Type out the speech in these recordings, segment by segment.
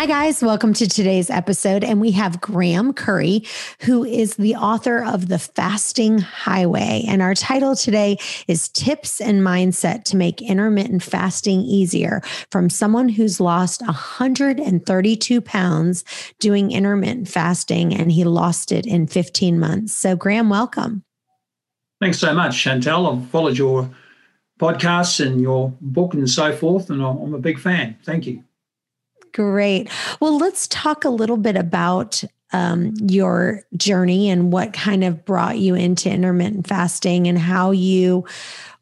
Hi, guys. Welcome to today's episode. And we have Graham Curry, who is the author of The Fasting Highway. And our title today is Tips and Mindset to Make Intermittent Fasting Easier from someone who's lost 132 pounds doing intermittent fasting, and he lost it in 15 months. So, Graham, welcome. Thanks so much, Chantel. I've followed your podcasts and your book and so forth, and I'm a big fan. Thank you. Great. Well, let's talk a little bit about um, your journey and what kind of brought you into intermittent fasting and how you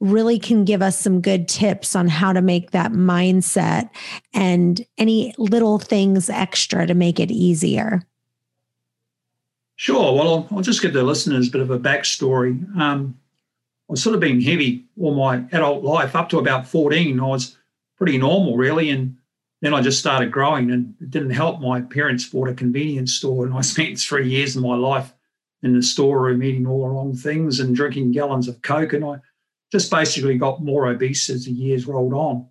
really can give us some good tips on how to make that mindset and any little things extra to make it easier. Sure. Well, I'll, I'll just give the listeners a bit of a backstory. Um, I've sort of been heavy all my adult life up to about 14. I was pretty normal, really. And then I just started growing and it didn't help. My parents bought a convenience store and I spent three years of my life in the storeroom eating all the wrong things and drinking gallons of Coke. And I just basically got more obese as the years rolled on.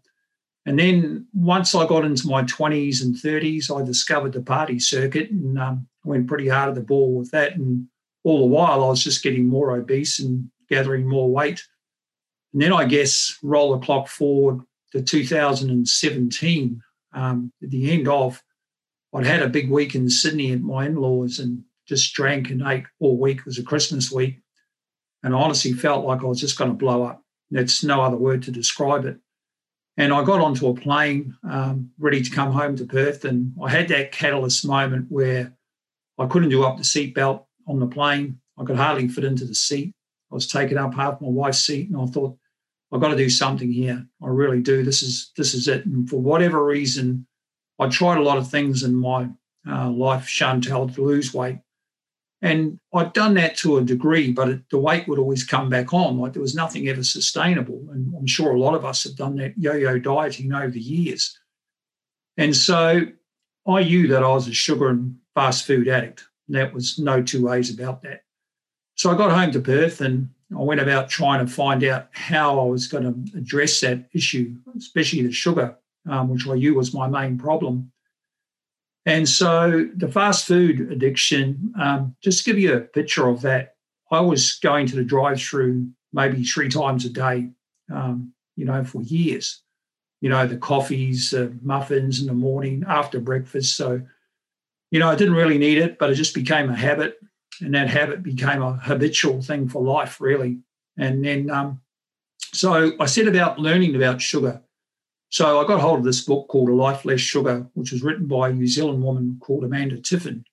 And then once I got into my 20s and 30s, I discovered the party circuit and um, went pretty hard at the ball with that. And all the while, I was just getting more obese and gathering more weight. And then I guess roll the clock forward to 2017 um, at the end of, I'd had a big week in Sydney at my in laws and just drank and ate all week. It was a Christmas week. And I honestly felt like I was just going to blow up. That's no other word to describe it. And I got onto a plane um, ready to come home to Perth. And I had that catalyst moment where I couldn't do up the seatbelt on the plane. I could hardly fit into the seat. I was taking up half my wife's seat. And I thought, I've got to do something here. I really do. This is this is it. And for whatever reason, I tried a lot of things in my uh, life, Chantel, to lose weight, and I'd done that to a degree, but it, the weight would always come back on. Like there was nothing ever sustainable. And I'm sure a lot of us have done that yo-yo dieting over the years. And so I knew that I was a sugar and fast food addict. And That was no two ways about that. So I got home to Perth and I went about trying to find out how I was going to address that issue, especially the sugar, um, which I knew was my main problem. And so the fast food addiction, um, just to give you a picture of that, I was going to the drive through maybe three times a day, um, you know, for years. You know, the coffees, the muffins in the morning after breakfast. So, you know, I didn't really need it, but it just became a habit and that habit became a habitual thing for life, really. And then, um, so I set about learning about sugar. So I got hold of this book called A Life Less Sugar, which was written by a New Zealand woman called Amanda Tiffin.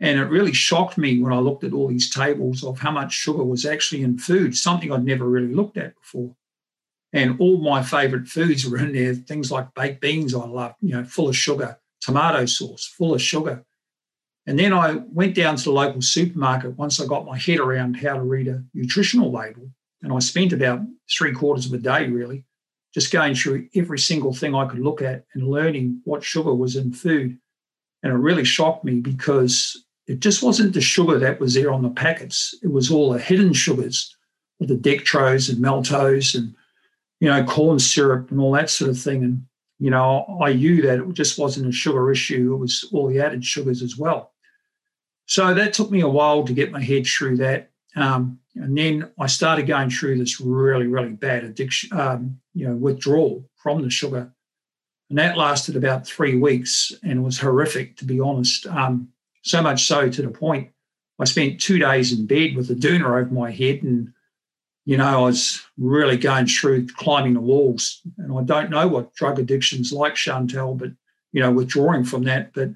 And it really shocked me when I looked at all these tables of how much sugar was actually in food, something I'd never really looked at before. And all my favorite foods were in there, things like baked beans I love, you know, full of sugar, tomato sauce, full of sugar. And then I went down to the local supermarket once I got my head around how to read a nutritional label. And I spent about three quarters of a day really just going through every single thing I could look at and learning what sugar was in food. And it really shocked me because it just wasn't the sugar that was there on the packets. It was all the hidden sugars, the dextrose and maltose and, you know, corn syrup and all that sort of thing. And, you know, I knew that it just wasn't a sugar issue. It was all the added sugars as well. So that took me a while to get my head through that. Um, and then I started going through this really, really bad addiction, um, you know, withdrawal from the sugar. And that lasted about three weeks and was horrific, to be honest. Um, so much so to the point I spent two days in bed with a doona over my head. And, you know, I was really going through climbing the walls. And I don't know what drug addiction's like, Chantel, but, you know, withdrawing from that. But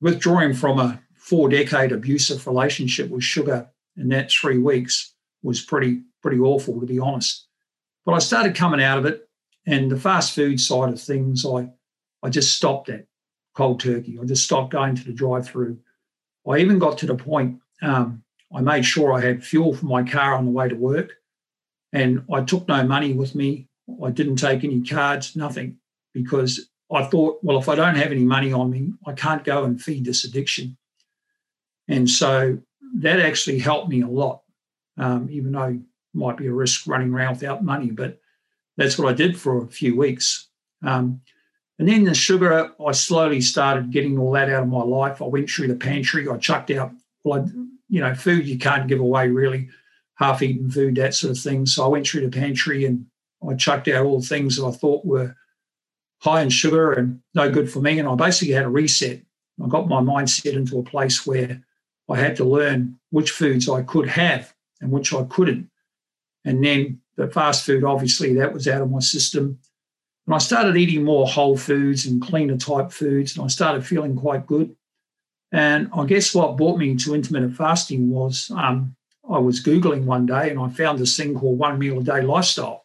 withdrawing from a four decade abusive relationship with sugar in that three weeks was pretty pretty awful to be honest. But I started coming out of it, and the fast food side of things, I I just stopped at cold turkey. I just stopped going to the drive-through. I even got to the point um, I made sure I had fuel for my car on the way to work, and I took no money with me. I didn't take any cards, nothing, because I thought, well, if I don't have any money on me, I can't go and feed this addiction. And so that actually helped me a lot, um, even though it might be a risk running around without money. But that's what I did for a few weeks. Um, and then the sugar, I slowly started getting all that out of my life. I went through the pantry. I chucked out, well, you know, food you can't give away really, half-eaten food, that sort of thing. So I went through the pantry and I chucked out all the things that I thought were high in sugar and no good for me. And I basically had a reset. I got my mindset into a place where I had to learn which foods I could have and which I couldn't. And then the fast food, obviously, that was out of my system. And I started eating more whole foods and cleaner type foods, and I started feeling quite good. And I guess what brought me to intermittent fasting was um, I was Googling one day and I found this thing called one meal a day lifestyle.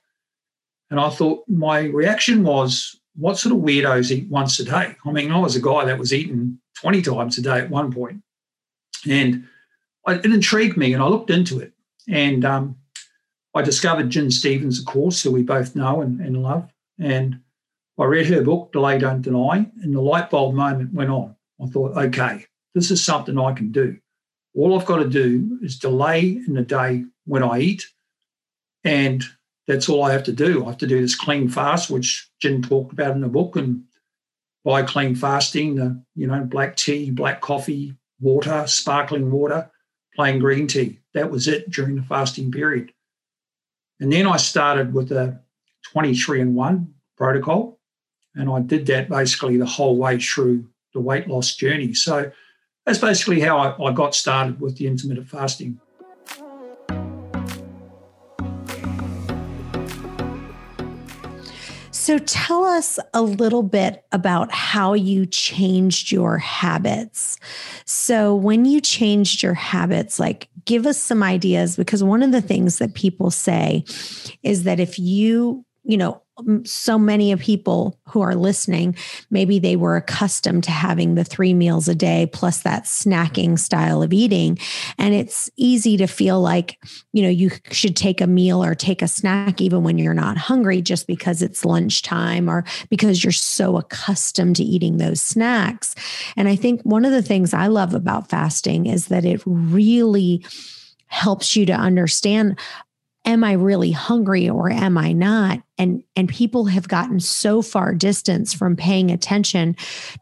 And I thought my reaction was, what sort of weirdos eat once a day? I mean, I was a guy that was eating 20 times a day at one point. And it intrigued me and I looked into it. And um, I discovered Gin Stephens, of course, who we both know and, and love. And I read her book, Delay, Don't Deny, and the light bulb moment went on. I thought, okay, this is something I can do. All I've got to do is delay in the day when I eat. And that's all I have to do. I have to do this clean fast, which Jen talked about in the book. And by clean fasting, the, you know, black tea, black coffee, water, sparkling water, plain green tea. That was it during the fasting period. And then I started with a 23 and 1 protocol. And I did that basically the whole way through the weight loss journey. So that's basically how I, I got started with the intermittent fasting. So tell us a little bit about how you changed your habits. So when you changed your habits, like give us some ideas because one of the things that people say is that if you, you know, Um, so many of people who are listening maybe they were accustomed to having the three meals a day plus that snacking style of eating. And it's easy to feel like you know you should take a meal or take a snack even when you're not hungry just because it's lunchtime or because you're so accustomed to eating those snacks. And i think one of the things i love about fasting is that it really helps you to understand am I really hungry or am I not? And and people have gotten so far distance from paying attention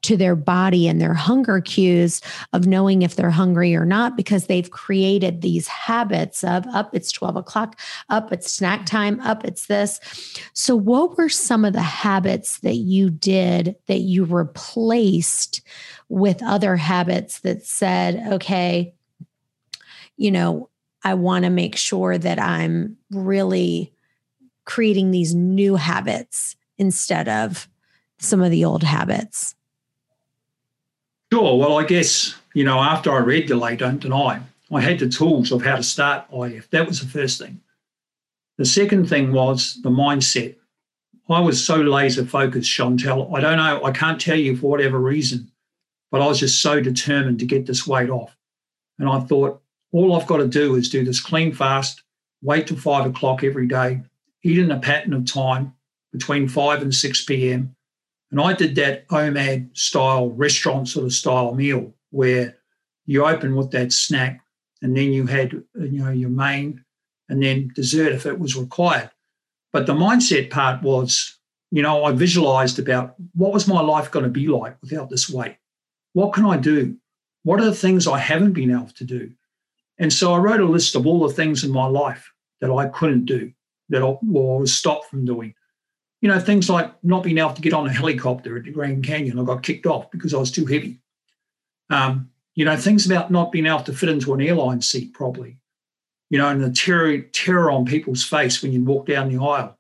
to their body and their hunger cues of knowing if they're hungry or not because they've created these habits of up it's 12 o'clock, up it's snack time, up it's this. So what were some of the habits that you did that you replaced with other habits that said, okay, you know, I want to make sure that I'm really creating these new habits instead of some of the old habits? Sure. Well, I guess, you know, after I read Delay Don't Deny, I had the tools of how to start IF. That was the first thing. The second thing was the mindset. I was so laser focused, Chantel. I don't know, I can't tell you for whatever reason, but I was just so determined to get this weight off. And I thought, all I've got to do is do this clean fast, wait till five o'clock every day, eat in a pattern of time between 5 and 6 p.m. And I did that OMAD style, restaurant sort of style meal where you open with that snack and then you had you know your main and then dessert if it was required. But the mindset part was, you know, I visualized about what was my life going to be like without this weight? What can I do? What are the things I haven't been able to do? And so I wrote a list of all the things in my life that I couldn't do, that I was stopped from doing. You know, things like not being able to get on a helicopter at the Grand Canyon. I got kicked off because I was too heavy. Um, you know, things about not being able to fit into an airline seat properly. You know, and the terror, terror on people's face when you walk down the aisle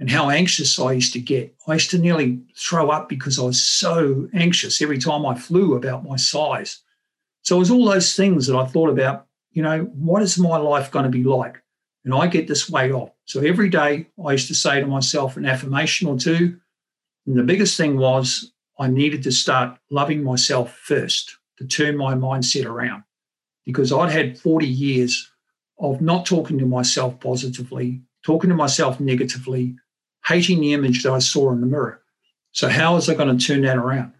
and how anxious I used to get. I used to nearly throw up because I was so anxious every time I flew about my size. So it was all those things that I thought about you know, what is my life going to be like? And I get this weight off. So every day I used to say to myself an affirmation or two. And the biggest thing was I needed to start loving myself first to turn my mindset around because I'd had 40 years of not talking to myself positively, talking to myself negatively, hating the image that I saw in the mirror. So, how was I going to turn that around?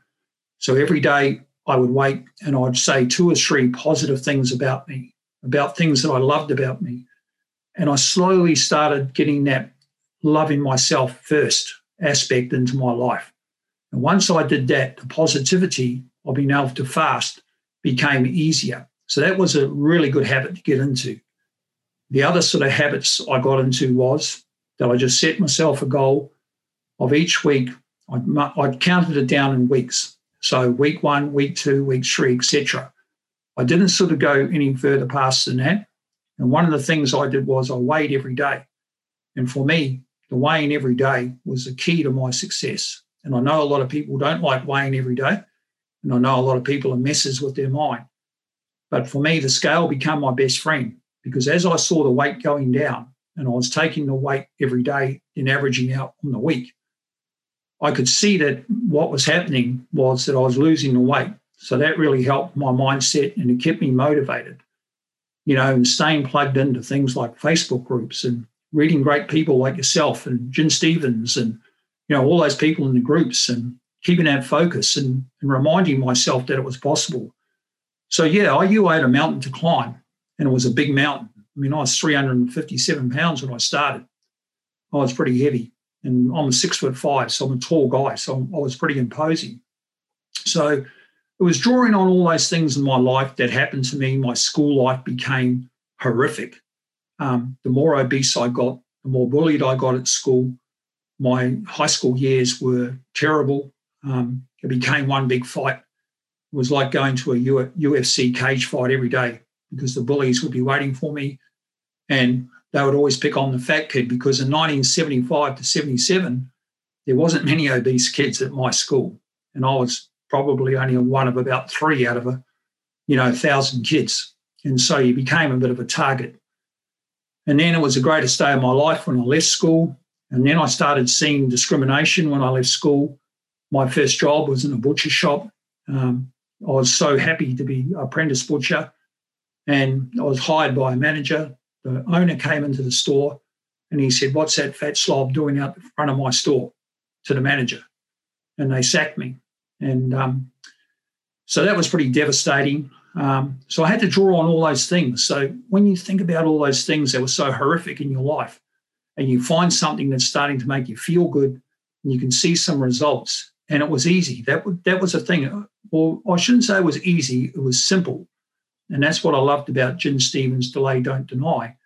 So, every day I would wait and I'd say two or three positive things about me, about things that I loved about me. And I slowly started getting that loving myself first aspect into my life. And once I did that, the positivity of being able to fast became easier. So that was a really good habit to get into. The other sort of habits I got into was that I just set myself a goal of each week. I'd counted it down in weeks. So week one, week two, week three, etc. I didn't sort of go any further past than that. And one of the things I did was I weighed every day. And for me, the weighing every day was the key to my success. And I know a lot of people don't like weighing every day. And I know a lot of people are messes with their mind. But for me, the scale became my best friend because as I saw the weight going down and I was taking the weight every day and averaging out on the week, I could see that what was happening was that I was losing the weight. So that really helped my mindset and it kept me motivated, you know, and staying plugged into things like Facebook groups and reading great people like yourself and Gin Stephens and, you know, all those people in the groups and keeping that focus and, and reminding myself that it was possible. So, yeah, I knew I had a mountain to climb and it was a big mountain. I mean, I was 357 pounds when I started. I was pretty heavy and I'm six foot five, so I'm a tall guy. So I was pretty imposing. So it was drawing on all those things in my life that happened to me. My school life became horrific. Um, the more obese I got, the more bullied I got at school. My high school years were terrible. Um, it became one big fight. It was like going to a UFC cage fight every day because the bullies would be waiting for me. And they would always pick on the fat kid because in 1975 to 77, there wasn't many obese kids at my school. And I was probably only one of about three out of a, you know, thousand kids. And so you became a bit of a target. And then it was the greatest day of my life when I left school. And then I started seeing discrimination when I left school. My first job was in a butcher shop. Um, I was so happy to be apprentice butcher. And I was hired by a manager the owner came into the store and he said, What's that fat slob doing out the front of my store to the manager? And they sacked me. And um, so that was pretty devastating. Um, so I had to draw on all those things. So when you think about all those things that were so horrific in your life, and you find something that's starting to make you feel good, and you can see some results, and it was easy. That that was a thing. Well, I shouldn't say it was easy. It was simple. And that's what I loved about Gin Stephens' Delay Don't Deny.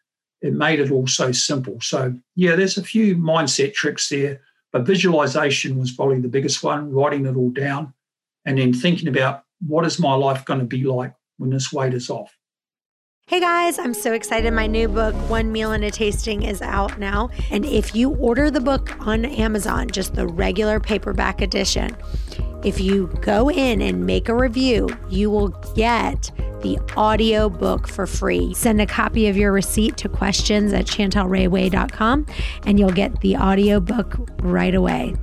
It made it all so simple. So, yeah, there's a few mindset tricks there, but visualization was probably the biggest one, writing it all down and then thinking about what is my life going to be like when this weight is off. Hey guys, I'm so excited. My new book, One Meal and a Tasting, is out now. And if you order the book on Amazon, just the regular paperback edition, if you go in and make a review, you will get the audio book for free. Send a copy of your receipt to questions at chantelrayway.com and you'll get the audio book right away.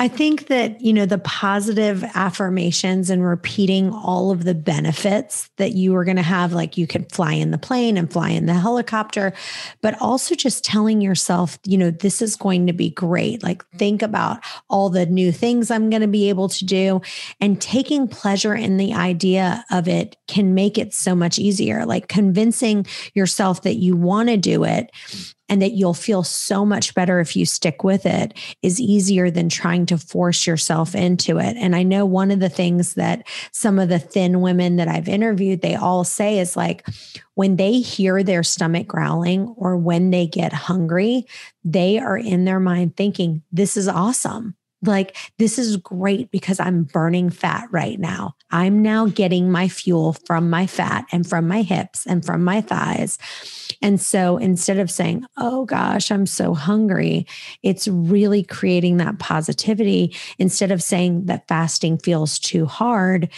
I think that, you know, the positive affirmations and repeating all of the benefits that you are going to have, like you could fly in the plane and fly in the helicopter, but also just telling yourself, you know, this is going to be great. Like think about all the new things I'm going to be able to do and taking pleasure in the idea of it can make it so much easier. Like convincing yourself that you want to do it and that you'll feel so much better if you stick with it is easier than trying to force yourself into it. And I know one of the things that some of the thin women that I've interviewed, they all say is like when they hear their stomach growling or when they get hungry, they are in their mind thinking, this is awesome. Like, this is great because I'm burning fat right now. I'm now getting my fuel from my fat and from my hips and from my thighs. And so instead of saying, oh gosh, I'm so hungry, it's really creating that positivity. Instead of saying that fasting feels too hard,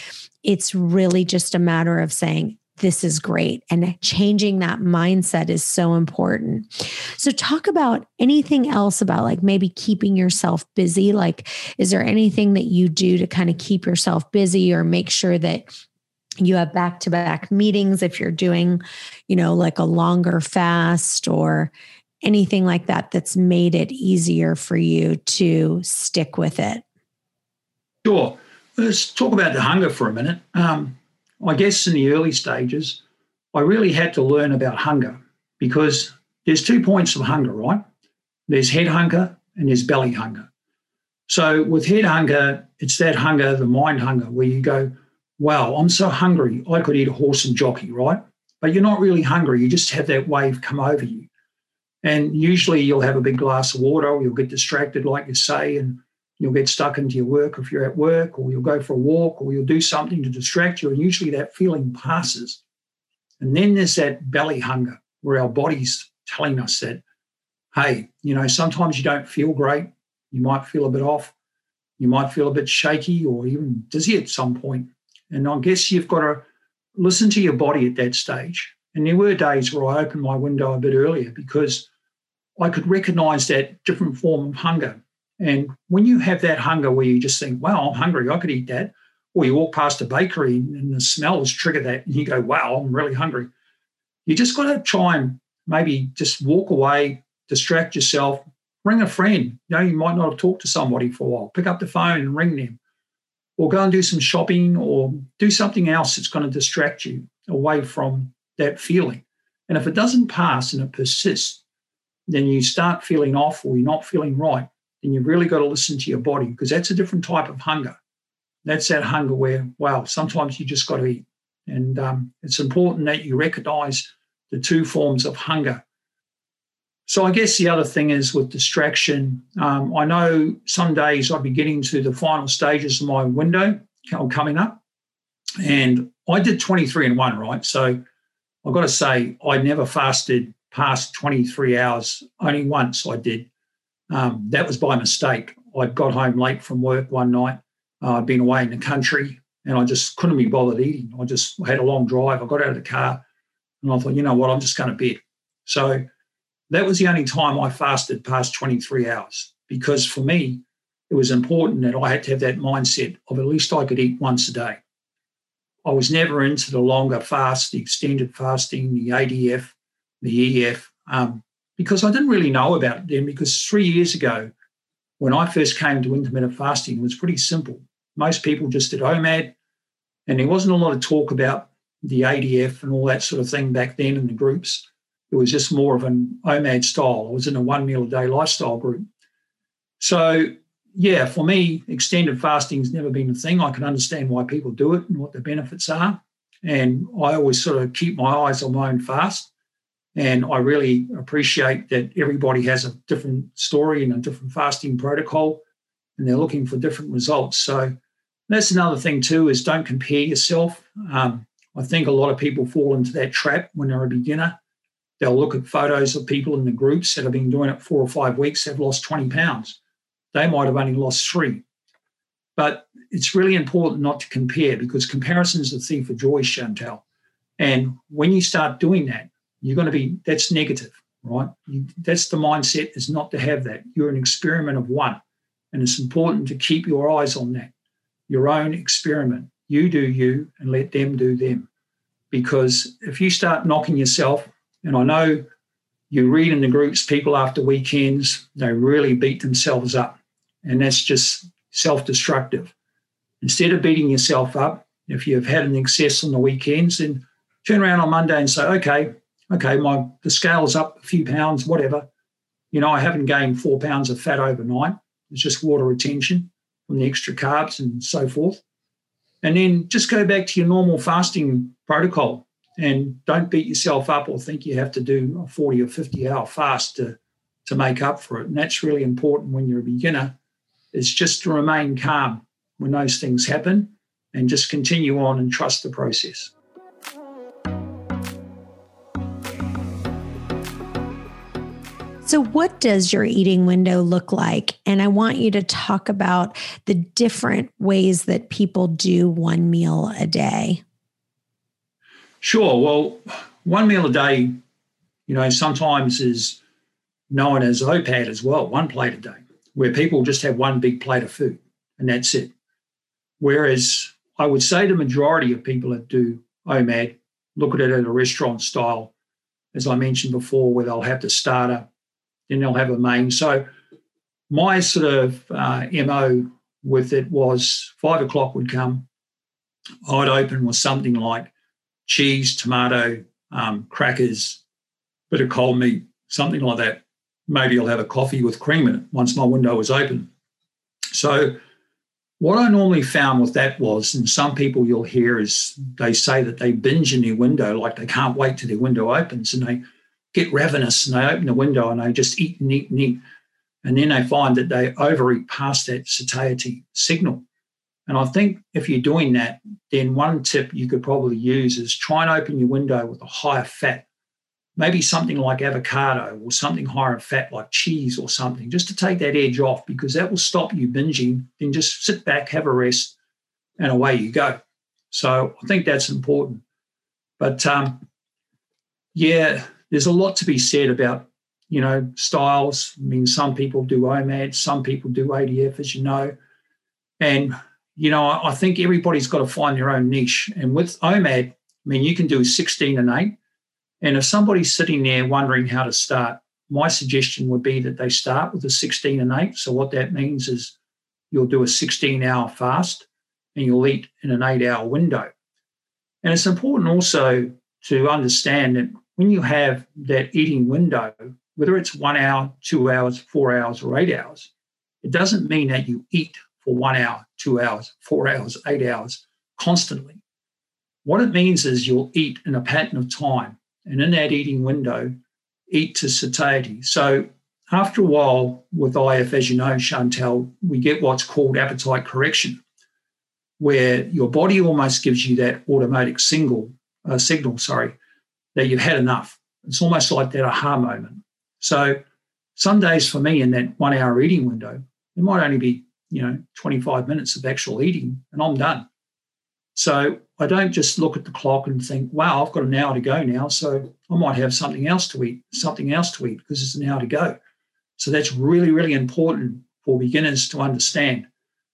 it's really just a matter of saying, this is great. And changing that mindset is so important. So, talk about anything else about like maybe keeping yourself busy. Like, is there anything that you do to kind of keep yourself busy or make sure that you have back to back meetings if you're doing, you know, like a longer fast or anything like that that's made it easier for you to stick with it? Sure. Let's talk about the hunger for a minute. Um, I guess in the early stages, I really had to learn about hunger because there's two points of hunger, right? There's head hunger and there's belly hunger. So with head hunger, it's that hunger, the mind hunger, where you go, wow, I'm so hungry, I could eat a horse and jockey, right? But you're not really hungry. You just have that wave come over you. And usually you'll have a big glass of water, or you'll get distracted, like you say, and you'll get stuck into your work if you're at work, or you'll go for a walk, or you'll do something to distract you. And usually that feeling passes. And then there's that belly hunger where our body's telling us that, hey, you know, sometimes you don't feel great. You might feel a bit off. You might feel a bit shaky or even dizzy at some point. And I guess you've got to listen to your body at that stage. And there were days where I opened my window a bit earlier because I could recognize that different form of hunger. And when you have that hunger where you just think, wow, I'm hungry, I could eat that. Or you walk past a bakery and the smells trigger that, and you go, wow, I'm really hungry. You just got to try and maybe just walk away, distract yourself, ring a friend. You know, you might not have talked to somebody for a while. Pick up the phone and ring them, or go and do some shopping, or do something else that's going to distract you away from that feeling. And if it doesn't pass and it persists, then you start feeling off or you're not feeling right. Then you've really got to listen to your body because that's a different type of hunger. That's that hunger where, wow, sometimes you just got to eat. And um, it's important that you recognize the two forms of hunger. So I guess the other thing is with distraction. Um, I know some days I'd be getting to the final stages of my window coming up, and I did 23 and one, right? So I've got to say, I never fasted past 23 hours. Only once I did. Um, that was by mistake. I got home late from work one night. Uh, I'd been away in the country and I just couldn't be bothered eating. I just had a long drive. I got out of the car and I thought, you know what, I'm just going to bed. So that was the only time I fasted past 23 hours because for me, it was important that I had to have that mindset of at least I could eat once a day. I was never into the longer fast, the extended fasting, the ADF, the EF, um, because I didn't really know about it then. Because three years ago, when I first came to intermittent fasting, it was pretty simple. Most people just did OMAD, and there wasn't a lot of talk about the ADF and all that sort of thing back then in the groups. It was just more of an OMAD style. I was in a one meal a day lifestyle group. So, yeah, for me, extended fasting's never been a thing. I can understand why people do it and what the benefits are. And I always sort of keep my eyes on my own fast. And I really appreciate that everybody has a different story and a different fasting protocol, and they're looking for different results. So that's another thing too: is don't compare yourself. Um, I think a lot of people fall into that trap when they're a beginner. They'll look at photos of people in the groups that have been doing it four or five weeks, have lost 20 pounds. They might have only lost three. But it's really important not to compare because comparison is the thief of joy, Chantel. And when you start doing that, you're going to be, that's negative, right? You, that's the mindset is not to have that. You're an experiment of one. And it's important to keep your eyes on that, your own experiment. You do you and let them do them. Because if you start knocking yourself, and I know you read in the groups, people after weekends, they really beat themselves up. And that's just self destructive. Instead of beating yourself up, if you've had an excess on the weekends, then turn around on Monday and say, okay, okay, my the scale's up a few pounds, whatever. You know, I haven't gained four pounds of fat overnight. It's just water retention from the extra carbs and so forth. And then just go back to your normal fasting protocol and don't beat yourself up or think you have to do a 40 or 50 hour fast to, to make up for it. And that's really important when you're a beginner, is just to remain calm when those things happen and just continue on and trust the process. So, what does your eating window look like? And I want you to talk about the different ways that people do one meal a day. Sure. Well, one meal a day, you know, sometimes is known as OPAD as well, one plate a day, where people just have one big plate of food and that's it. Whereas I would say the majority of people that do OMAD look at it at a restaurant style, as I mentioned before, where they'll have the starter, then they'll have a main. So my sort of uh, MO with it was five o'clock would come. I'd open with something like cheese, tomato, um, crackers, bit of cold meat, something like that. Maybe I'll have a coffee with cream in it once my window was open. So what I normally found with that was, and some people you'll hear is they say that they binge in their window, like they can't wait till their window opens and they get ravenous and they open the window and they just eat and eat and eat. And then they find that they overeat past that satiety signal. And I think if you're doing that, then one tip you could probably use is try and open your window with a higher fat, maybe something like avocado or something higher in fat like cheese or something, just to take that edge off because that will stop you binging. Then just sit back, have a rest, and away you go. So I think that's important. But um, yeah, there's a lot to be said about you know styles. I mean, some people do OMAD, some people do ADF, as you know, and you know I think everybody's got to find their own niche. And with OMAD, I mean, you can do 16 and 8. And if somebody's sitting there wondering how to start, my suggestion would be that they start with a 16 and 8. So what that means is you'll do a 16 hour fast and you'll eat in an eight hour window. And it's important also to understand that when you have that eating window, whether it's one hour, two hours, four hours, or eight hours, it doesn't mean that you eat for one hour, two hours, four hours, eight hours constantly. What it means is you'll eat in a pattern of time. And in that eating window, eat to satiety. So after a while, with IF, as you know, Chantel, we get what's called appetite correction, where your body almost gives you that automatic single uh, signal, sorry, that you've had enough. It's almost like that aha moment. So some days for me in that one hour eating window, it might only be, you know, 25 minutes of actual eating and I'm done. So I don't just look at the clock and think, wow, I've got an hour to go now. So I might have something else to eat, something else to eat because it's an hour to go. So that's really, really important for beginners to understand.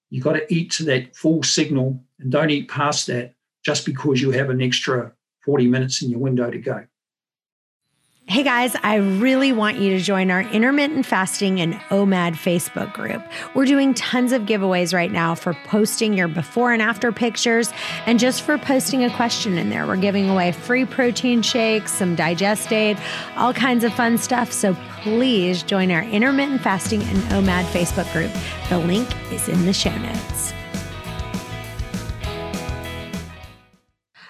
You've got to eat to that full signal and don't eat past that just because you have an extra 40 minutes in your window to go. Hey guys, I really want you to join our intermittent fasting and OMAD Facebook group. We're doing tons of giveaways right now for posting your before and after pictures and just for posting a question in there. We're giving away free protein shakes, some digest aid, all kinds of fun stuff. So please join our intermittent fasting and OMAD Facebook group. The link is in the show notes.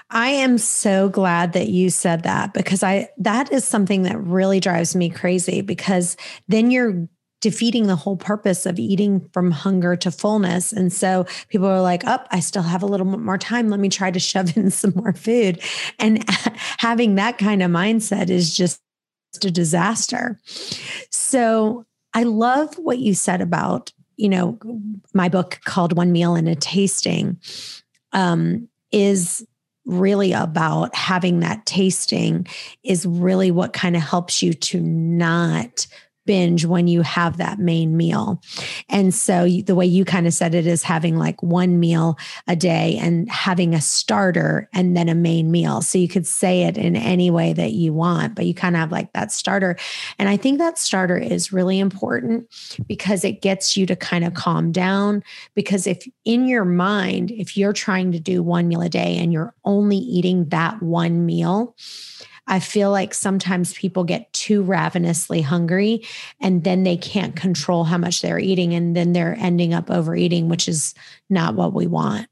I am so glad that you said that because I that is something that really drives me crazy because then you're defeating the whole purpose of eating from hunger to fullness. And so people are like, "Up, oh, I still have a little more time. Let me try to shove in some more food." And having that kind of mindset is just a disaster. So, I love what you said about, you know, my book called One Meal and a Tasting um, is really about having that tasting is really what kind of helps you to not binge when you have that main meal. And so the way you kind of said it is having like one meal a day and having a starter and then a main meal. So you could say it in any way that you want, but you kind of have like that starter. And I think that starter is really important because it gets you to kind of calm down. Because if in your mind, if you're trying to do one meal a day and you're only eating that one meal, I feel like sometimes people get too ravenously hungry and then they can't control how much they're eating and then they're ending up overeating, which is not what we want.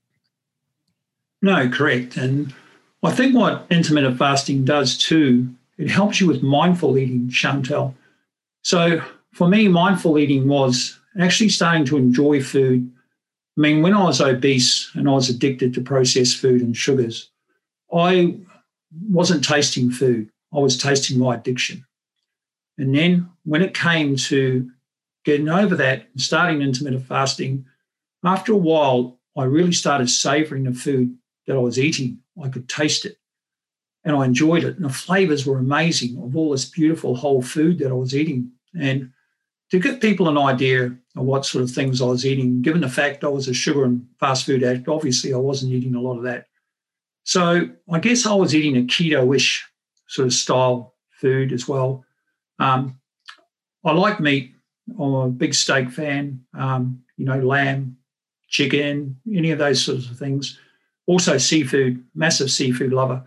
No, correct. And I think what intermittent fasting does too, it helps you with mindful eating, Chantel. So for me, mindful eating was actually starting to enjoy food. I mean, when I was obese and I was addicted to processed food and sugars, I wasn't tasting food, I was tasting my addiction. And then when it came to getting over that and starting intermittent fasting, after a while, I really started savoring the food that I was eating. I could taste it and I enjoyed it. And the flavors were amazing of all this beautiful whole food that I was eating. And to give people an idea of what sort of things I was eating, given the fact I was a sugar and fast food addict, obviously I wasn't eating a lot of that. So I guess I was eating a keto-ish sort of style food as well. Um, I like meat. I'm a big steak fan. Um, you know, lamb, chicken, any of those sorts of things. Also, seafood, massive seafood lover.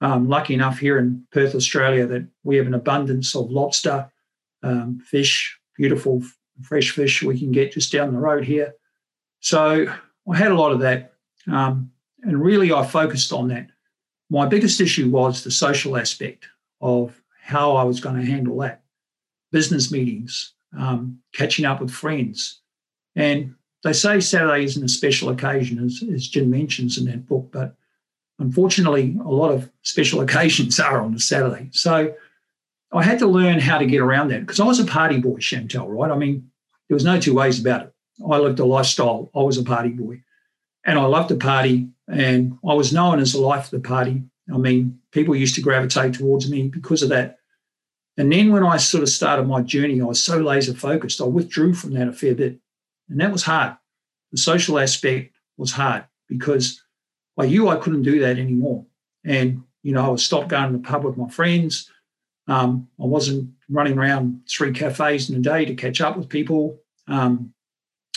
Um, lucky enough here in Perth, Australia, that we have an abundance of lobster, um, fish, beautiful fresh fish we can get just down the road here. So I had a lot of that. Um, and really, I focused on that. My biggest issue was the social aspect of how I was going to handle that business meetings, um, catching up with friends. And they say Saturday isn't a special occasion, as, as Jim mentions in that book, but unfortunately, a lot of special occasions are on a Saturday. So I had to learn how to get around that because I was a party boy, Chantel, right? I mean, there was no two ways about it. I lived a lifestyle. I was a party boy and I loved the party and I was known as the life of the party. I mean, people used to gravitate towards me because of that. And then when I sort of started my journey, I was so laser focused, I withdrew from that a fair bit. And that was hard. The social aspect was hard because I knew I couldn't do that anymore. And, you know, I would stop going to the pub with my friends. Um, I wasn't running around three cafes in a day to catch up with people. Um,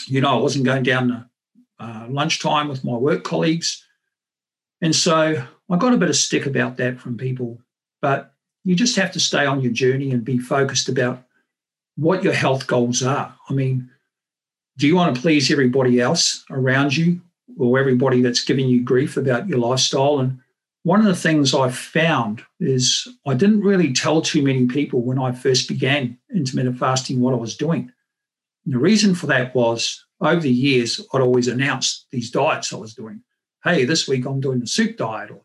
you know, I wasn't going down to uh, lunchtime with my work colleagues. And so I got a bit of stick about that from people. But you just have to stay on your journey and be focused about what your health goals are. I mean, do you want to please everybody else around you or everybody that's giving you grief about your lifestyle? And one of the things I found is I didn't really tell too many people when I first began intermittent fasting what I was doing. And the reason for that was over the years, I'd always announced these diets I was doing. Hey, this week I'm doing the soup diet, or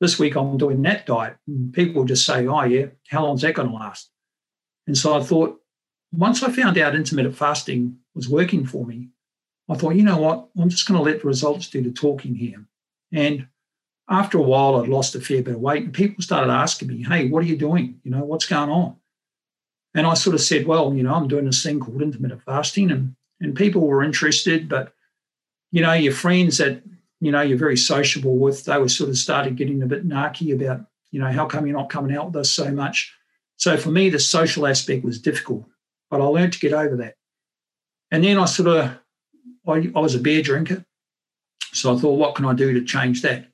this week I'm doing that diet. And people would just say, oh, yeah, how long's that going to last? And so I thought, once I found out intermittent fasting was working for me, I thought, you know what? I'm just going to let the results do the talking here. And after a while, I'd lost a fair bit of weight, and people started asking me, hey, what are you doing? You know, what's going on? And I sort of said, well, you know, I'm doing this thing called intermittent fasting, and and people were interested, but you know, your friends that you know you're very sociable with, they were sort of started getting a bit narky about, you know, how come you're not coming out with us so much? So for me, the social aspect was difficult, but I learned to get over that. And then I sort of, I, I was a beer drinker, so I thought, what can I do to change that?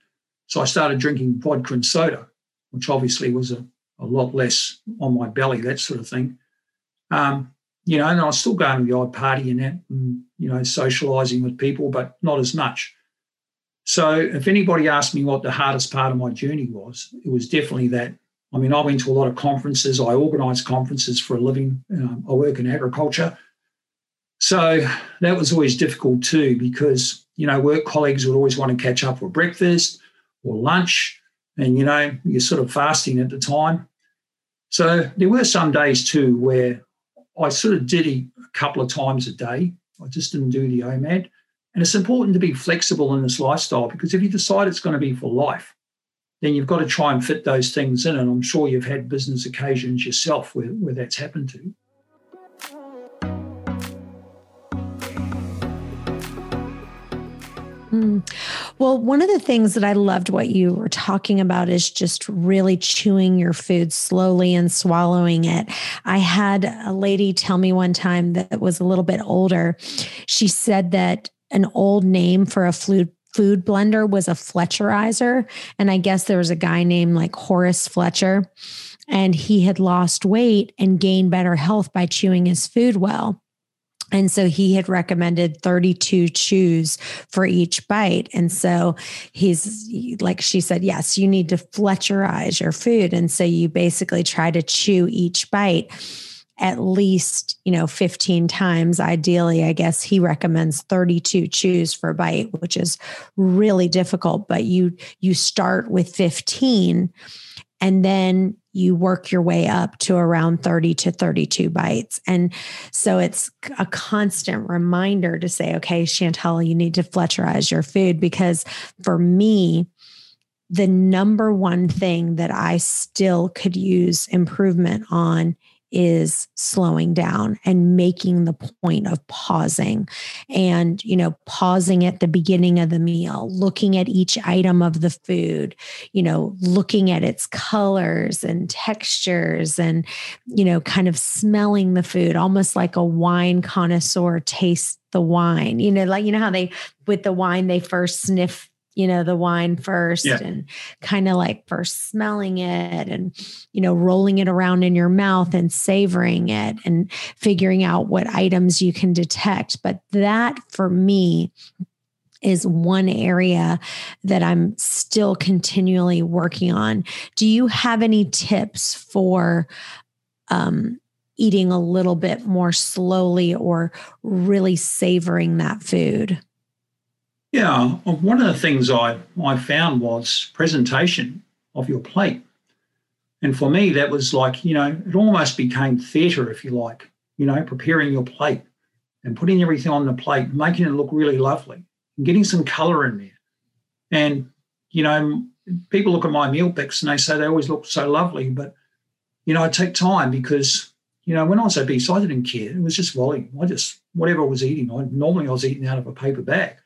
So I started drinking vodka and soda, which obviously was a a lot less on my belly, that sort of thing. Um, you know, and I was still going to the odd party and that, and, you know, socializing with people, but not as much. So if anybody asked me what the hardest part of my journey was, it was definitely that. I mean, I went to a lot of conferences. I organised conferences for a living. Um, I work in agriculture. So that was always difficult too, because, you know, work colleagues would always want to catch up for breakfast or lunch. And, you know, you're sort of fasting at the time. So there were some days too where I sort of did it a couple of times a day. I just didn't do the OMAD. And it's important to be flexible in this lifestyle because if you decide it's going to be for life, then you've got to try and fit those things in. And I'm sure you've had business occasions yourself where, where that's happened to. Mm. Well, one of the things that I loved what you were talking about is just really chewing your food slowly and swallowing it. I had a lady tell me one time that was a little bit older. She said that an old name for a food food blender was a Fletcherizer. And I guess there was a guy named like Horace Fletcher, and he had lost weight and gained better health by chewing his food well. And so he had recommended 32 chews for each bite. And so he's like, she said, yes, you need to Fletcherize your food. And so you basically try to chew each bite at least, you know, 15 times. Ideally, I guess he recommends 32 chews for a bite, which is really difficult, but you you start with 15 and then you work your way up to around 30 to 32 bites. And so it's a constant reminder to say, okay, Chantel, you need to Fletcherize your food because for me, the number one thing that I still could use improvement on is slowing down and making the point of pausing. And you know pausing at the beginning of the meal looking at each item of the food you know looking at its colors and textures and you know kind of smelling the food almost like a wine connoisseur tastes the wine. You know like you know how they with the wine they first sniff you know the wine first yeah. and kind of like first smelling it and you know rolling it around in your mouth and savoring it and figuring out what items you can detect but that for me is one area that I'm still continually working on. Do you have any tips for um, eating a little bit more slowly or really savoring that food? Yeah, one of the things I, I found was presentation of your plate. And for me, that was like, you know, it almost became theatre, if you like, you know, preparing your plate and putting everything on the plate, making it look really lovely getting some colour in there. And, you know, people look at my meal pics and they say they always look so lovely. But, you know, I take time because, you know, when I was obese, I didn't care. It was just volume. I just, whatever I was eating, I normally I was eating out of a paper bag.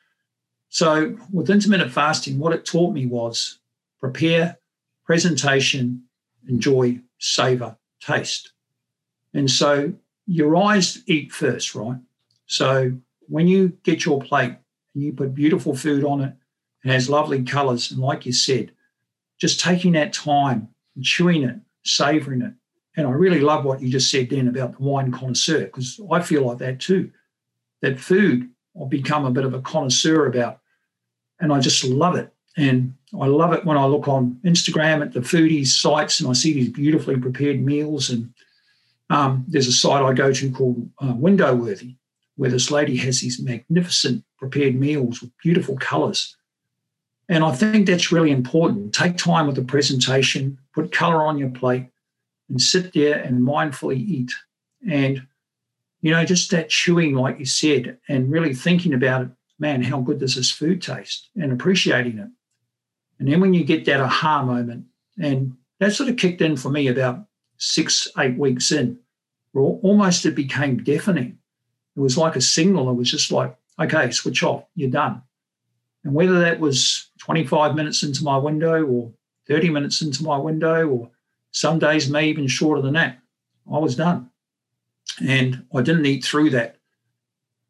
So with intermittent fasting, what it taught me was prepare, presentation, enjoy, savor, taste. And so your eyes eat first, right? So when you get your plate and you put beautiful food on it, it has lovely colors. And like you said, just taking that time and chewing it, savoring it. And I really love what you just said then about the wine connoisseur, because I feel like that too. That food, I've become a bit of a connoisseur about and I just love it. And I love it when I look on Instagram at the foodie sites and I see these beautifully prepared meals. And um, there's a site I go to called uh, Window Worthy, where this lady has these magnificent prepared meals with beautiful colors. And I think that's really important. Take time with the presentation, put color on your plate, and sit there and mindfully eat. And, you know, just that chewing, like you said, and really thinking about it man, how good does this food taste? And appreciating it. And then when you get that aha moment, and that sort of kicked in for me about six, eight weeks in, almost it became deafening. It was like a signal. It was just like, okay, switch off, you're done. And whether that was 25 minutes into my window or 30 minutes into my window, or some days may even shorter than that, I was done. And I didn't eat through that.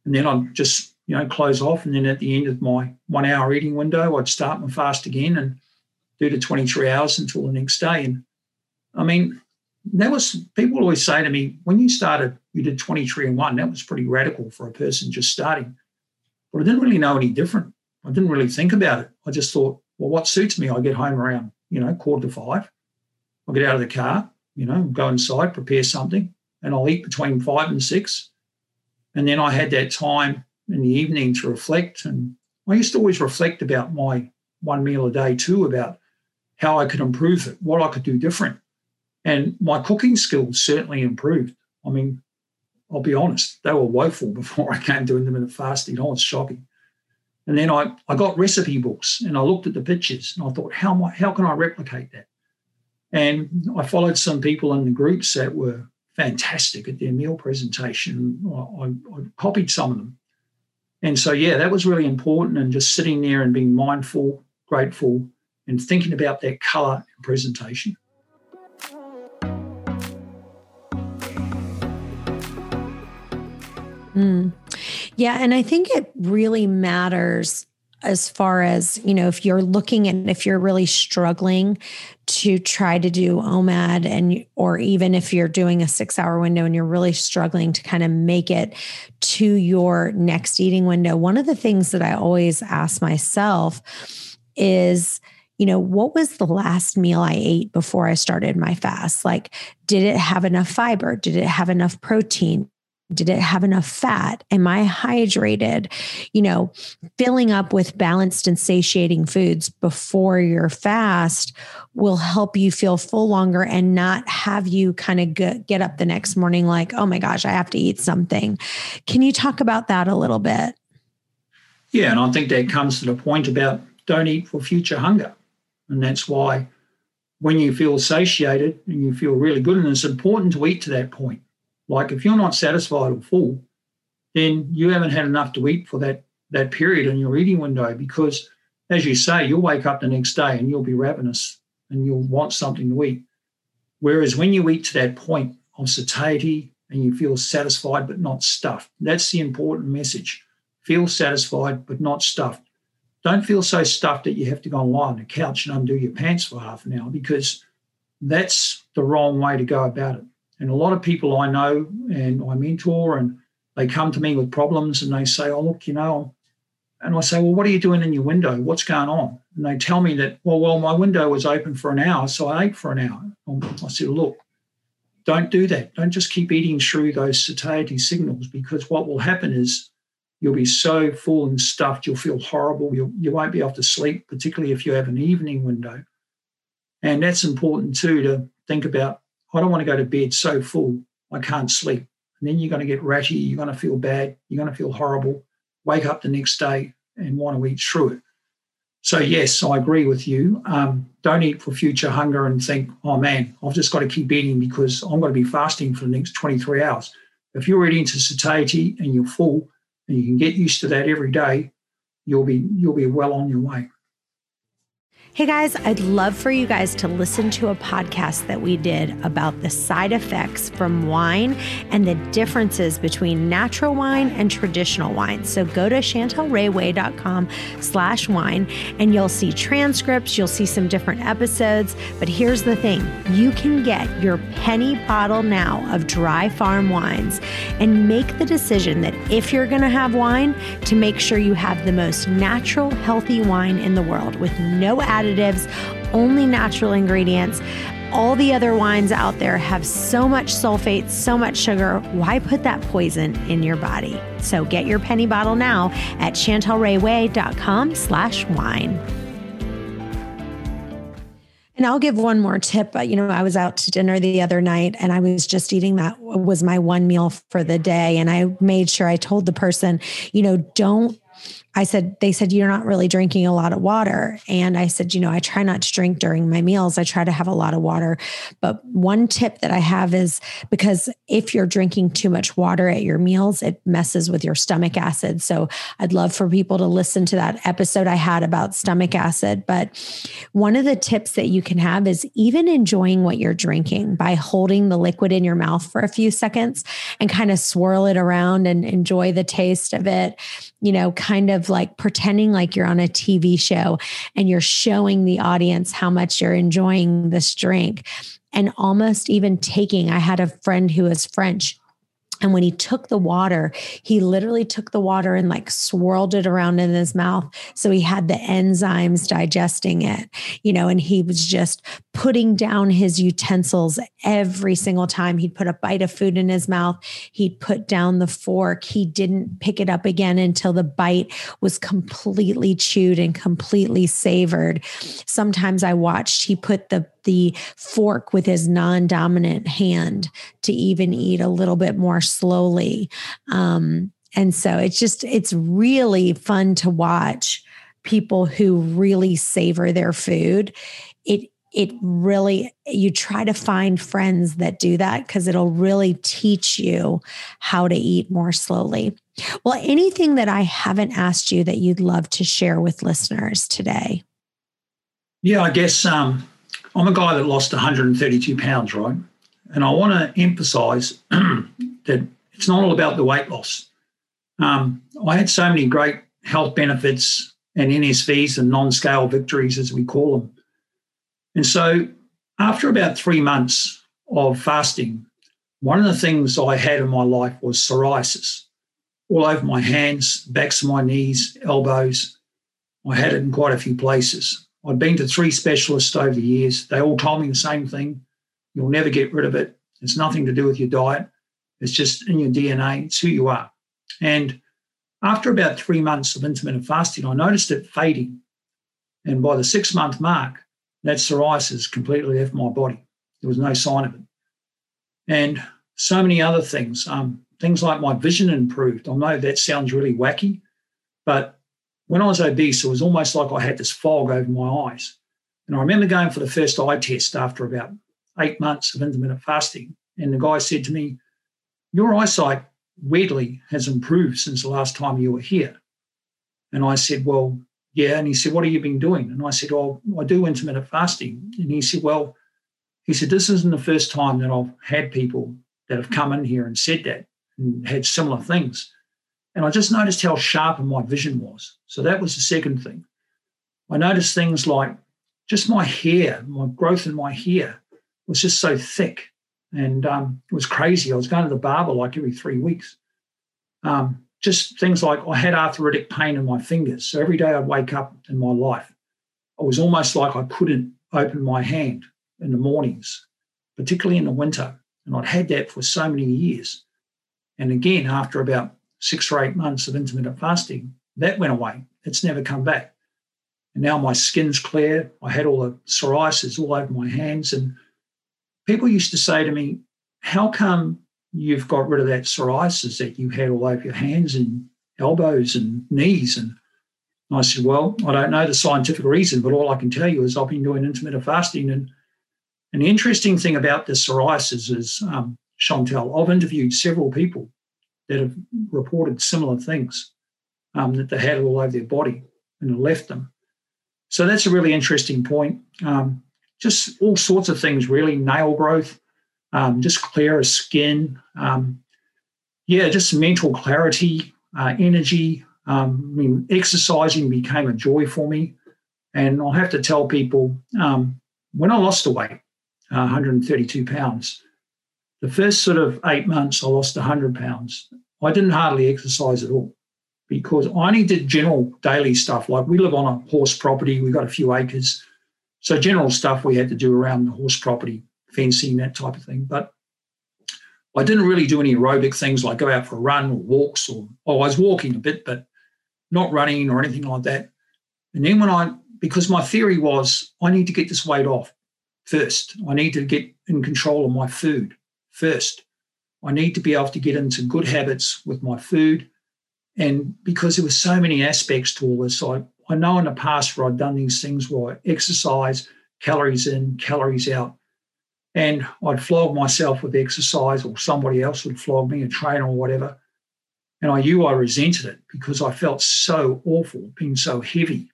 And then I just you know, close off. And then at the end of my one hour eating window, I'd start my fast again and do the 23 hours until the next day. And I mean, that was, people always say to me, when you started, you did 23 and one. That was pretty radical for a person just starting. But I didn't really know any different. I didn't really think about it. I just thought, well, what suits me? I get home around, you know, quarter to five. I'll get out of the car, you know, go inside, prepare something, and I'll eat between five and six. And then I had that time in the evening to reflect. And I used to always reflect about my one meal a day too, about how I could improve it, what I could do different. And my cooking skills certainly improved. I mean, I'll be honest, they were woeful before I came to intermittent fasting. Oh, it's shocking. And then I, I got recipe books and I looked at the pictures and I thought, how, how can I replicate that? And I followed some people in the groups that were fantastic at their meal presentation. I, I, I copied some of them and so, yeah, that was really important. And just sitting there and being mindful, grateful, and thinking about that color and presentation. Mm. Yeah. And I think it really matters as far as, you know, if you're looking and if you're really struggling to try to do OMAD and or even if you're doing a 6-hour window and you're really struggling to kind of make it to your next eating window, one of the things that I always ask myself is you know, what was the last meal I ate before I started my fast? Like, did it have enough fiber? Did it have enough protein? Did it have enough fat? Am I hydrated? You know, filling up with balanced and satiating foods before your fast will help you feel full longer and not have you kind of get up the next morning like, oh my gosh, I have to eat something. Can you talk about that a little bit? Yeah, and I think that comes to the point about don't eat for future hunger. And that's why when you feel satiated and you feel really good, and it's important to eat to that point. Like if you're not satisfied or full, then you haven't had enough to eat for that that period in your eating window because as you say, you'll wake up the next day and you'll be ravenous and you'll want something to eat. Whereas when you eat to that point of satiety and you feel satisfied but not stuffed, that's the important message. Feel satisfied but not stuffed. Don't feel so stuffed that you have to go and lie on the couch and undo your pants for half an hour because that's the wrong way to go about it. And a lot of people I know and I mentor and they come to me with problems and they say, Oh, look, you know, and I say, Well, what are you doing in your window? What's going on? And they tell me that, well, well, my window was open for an hour, so I ate for an hour. Um, I said, Look, don't do that. Don't just keep eating through those satiety signals because what will happen is you'll be so full and stuffed, you'll feel horrible. You'll, you won't be able to sleep, particularly if you have an evening window. And that's important too to think about. I don't want to go to bed so full I can't sleep. And then you're going to get ratty, you're going to feel bad, you're going to feel horrible, wake up the next day and want to eat through it. So, yes, I agree with you. Um, don't eat for future hunger and think, oh man, I've just got to keep eating because I'm going to be fasting for the next 23 hours. If you're eating to satiety and you're full and you can get used to that every day, you'll be you'll be well on your way. Hey guys, I'd love for you guys to listen to a podcast that we did about the side effects from wine and the differences between natural wine and traditional wine. So go to chantelrayway.com slash wine and you'll see transcripts, you'll see some different episodes. But here's the thing you can get your penny bottle now of dry farm wines and make the decision that if you're going to have wine, to make sure you have the most natural, healthy wine in the world with no added additives, only natural ingredients. All the other wines out there have so much sulfate, so much sugar. Why put that poison in your body? So get your penny bottle now at chantelrayway.com slash wine. And I'll give one more tip. Uh, you know, I was out to dinner the other night and I was just eating that was my one meal for the day. And I made sure I told the person, you know, don't I said, they said, you're not really drinking a lot of water. And I said, you know, I try not to drink during my meals. I try to have a lot of water. But one tip that I have is because if you're drinking too much water at your meals, it messes with your stomach acid. So I'd love for people to listen to that episode I had about stomach acid. But one of the tips that you can have is even enjoying what you're drinking by holding the liquid in your mouth for a few seconds and kind of swirl it around and enjoy the taste of it you know, kind of like pretending like you're on a TV show and you're showing the audience how much you're enjoying this drink. And almost even taking, I had a friend who was French and when he took the water, he literally took the water and like swirled it around in his mouth. So he had the enzymes digesting it, you know, and he was just putting down his utensils every single time he'd put a bite of food in his mouth. He'd put down the fork. He didn't pick it up again until the bite was completely chewed and completely savored. Sometimes I watched he put the the fork with his non dominant hand to even eat a little bit more slowly. Um, and so it's just, it's really fun to watch people who really savor their food. It, it really you try to find friends that do that because it'll really teach you how to eat more slowly. Well, anything that I haven't asked you that you'd love to share with listeners today? Yeah, I guess um, I'm a guy that lost 132 pounds, right? And I want to emphasize that it's not all about the weight loss. Um, I had so many great health benefits and NSVs and non scale victories, as we call them. And so, after about three months of fasting, one of the things I had in my life was psoriasis all over my hands, backs of my knees, elbows. I had it in quite a few places. I'd been to three specialists over the years. They all told me the same thing. You'll never get rid of it. It's nothing to do with your diet. It's just in your DNA. It's who you are. And after about three months of intermittent fasting, I noticed it fading. And by the six month mark, that psoriasis completely left my body. There was no sign of it. And so many other things. Um, things like my vision improved. I know that sounds really wacky, but when I was obese, it was almost like I had this fog over my eyes. And I remember going for the first eye test after about eight months of intermittent fasting. And the guy said to me, Your eyesight weirdly has improved since the last time you were here. And I said, Well, yeah. And he said, What have you been doing? And I said, Oh, I do intermittent fasting. And he said, Well, he said, This isn't the first time that I've had people that have come in here and said that and had similar things. And I just noticed how sharp my vision was. So that was the second thing. I noticed things like just my hair, my growth in my hair was just so thick. And um, it was crazy. I was going to the barber like every three weeks. Um, just things like I had arthritic pain in my fingers. So every day I'd wake up in my life, it was almost like I couldn't open my hand in the mornings, particularly in the winter. And I'd had that for so many years. And again, after about six or eight months of intermittent fasting, that went away. It's never come back. And now my skin's clear. I had all the psoriasis all over my hands. And people used to say to me, How come you've got rid of that psoriasis that you had all over your hands and elbows and knees? And I said, Well, I don't know the scientific reason, but all I can tell you is I've been doing intermittent fasting. And, an interesting thing about the psoriasis is, um, Chantel, I've interviewed several people that have reported similar things um, that they had all over their body and it left them. So that's a really interesting point. Um, just all sorts of things, really nail growth, um, just clearer skin. Um, yeah, just mental clarity, uh, energy. Um, I mean, exercising became a joy for me. And I'll have to tell people um, when I lost the weight, uh, 132 pounds, the first sort of eight months, I lost 100 pounds. I didn't hardly exercise at all because I only did general daily stuff. Like we live on a horse property, we got a few acres. So general stuff we had to do around the horse property, fencing, that type of thing. But I didn't really do any aerobic things like go out for a run or walks or oh, I was walking a bit, but not running or anything like that. And then when I because my theory was I need to get this weight off first. I need to get in control of my food first. I need to be able to get into good habits with my food and because there were so many aspects to all this, I, I know in the past where I'd done these things where I exercise, calories in, calories out. And I'd flog myself with exercise, or somebody else would flog me, a trainer or whatever. And I knew I resented it because I felt so awful being so heavy.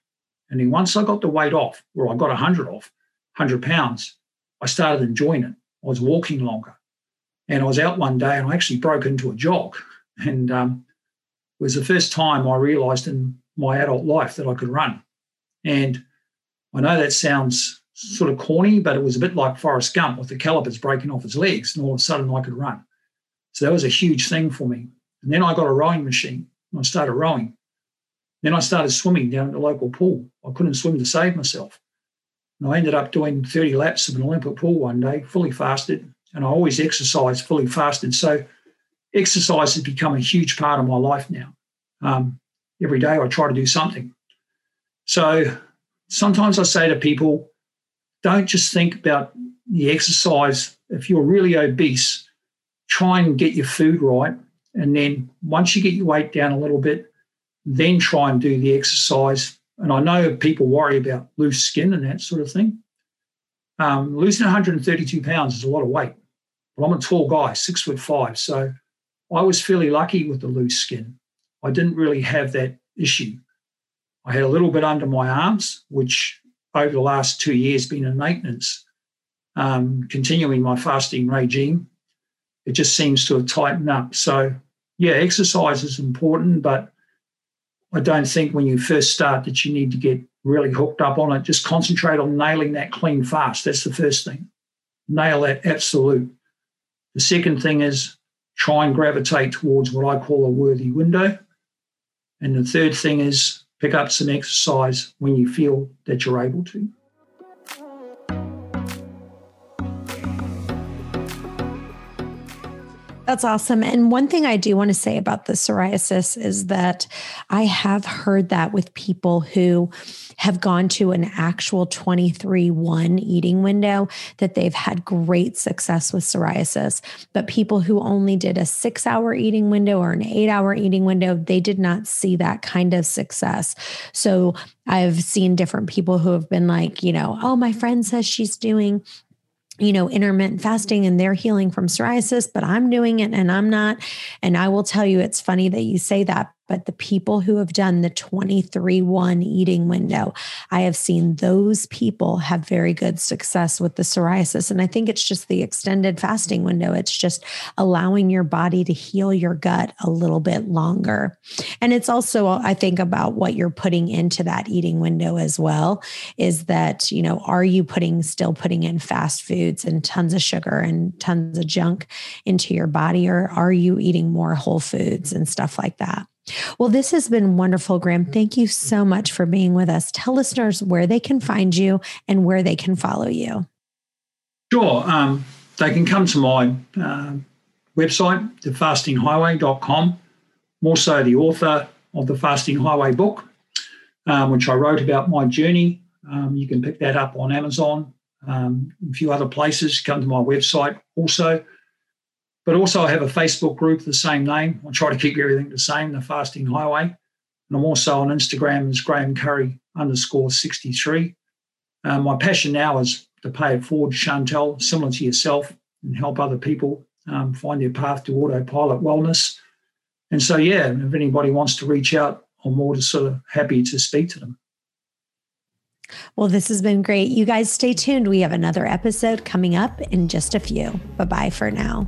And then once I got the weight off, or I got 100 off, 100 pounds, I started enjoying it. I was walking longer. And I was out one day and I actually broke into a jog. And um, was the first time I realized in my adult life that I could run. And I know that sounds sort of corny, but it was a bit like Forrest Gump with the calipers breaking off his legs, and all of a sudden I could run. So that was a huge thing for me. And then I got a rowing machine and I started rowing. Then I started swimming down at the local pool. I couldn't swim to save myself. And I ended up doing 30 laps of an Olympic pool one day, fully fasted. And I always exercise fully fasted. So exercise has become a huge part of my life now. Um, every day I try to do something. So sometimes I say to people, don't just think about the exercise. If you're really obese, try and get your food right. And then once you get your weight down a little bit, then try and do the exercise. And I know people worry about loose skin and that sort of thing. Um, losing 132 pounds is a lot of weight, but I'm a tall guy, six foot five. So I was fairly lucky with the loose skin. I didn't really have that issue. I had a little bit under my arms, which over the last two years been in maintenance, um, continuing my fasting regime. It just seems to have tightened up. So, yeah, exercise is important, but I don't think when you first start that you need to get really hooked up on it. Just concentrate on nailing that clean fast. That's the first thing. Nail that absolute. The second thing is try and gravitate towards what I call a worthy window. And the third thing is pick up some exercise when you feel that you're able to. That's awesome. And one thing I do want to say about the psoriasis is that I have heard that with people who have gone to an actual 23 1 eating window, that they've had great success with psoriasis. But people who only did a six hour eating window or an eight hour eating window, they did not see that kind of success. So I've seen different people who have been like, you know, oh, my friend says she's doing you know, intermittent fasting and they're healing from psoriasis, but I'm doing it and I'm not. And I will tell you, it's funny that you say that but the people who have done the 23 1 eating window, I have seen those people have very good success with the psoriasis. And I think it's just the extended fasting window. It's just allowing your body to heal your gut a little bit longer. And it's also, I think, about what you're putting into that eating window as well is that, you know, are you putting still putting in fast foods and tons of sugar and tons of junk into your body, or are you eating more whole foods and stuff like that? Well, this has been wonderful, Graham. Thank you so much for being with us. Tell listeners where they can find you and where they can follow you. Sure. Um, they can come to my uh, website, thefastinghighway.com. I'm also the author of the Fasting Highway book, um, which I wrote about my journey. Um, you can pick that up on Amazon, um, a few other places. Come to my website also. But also, I have a Facebook group, the same name. I try to keep everything the same, the Fasting Highway. And I'm also on Instagram as Graham Curry underscore 63. Um, my passion now is to pay it forward, Chantel, similar to yourself, and help other people um, find their path to autopilot wellness. And so, yeah, if anybody wants to reach out, I'm more just sort of happy to speak to them. Well, this has been great. You guys stay tuned. We have another episode coming up in just a few. Bye bye for now.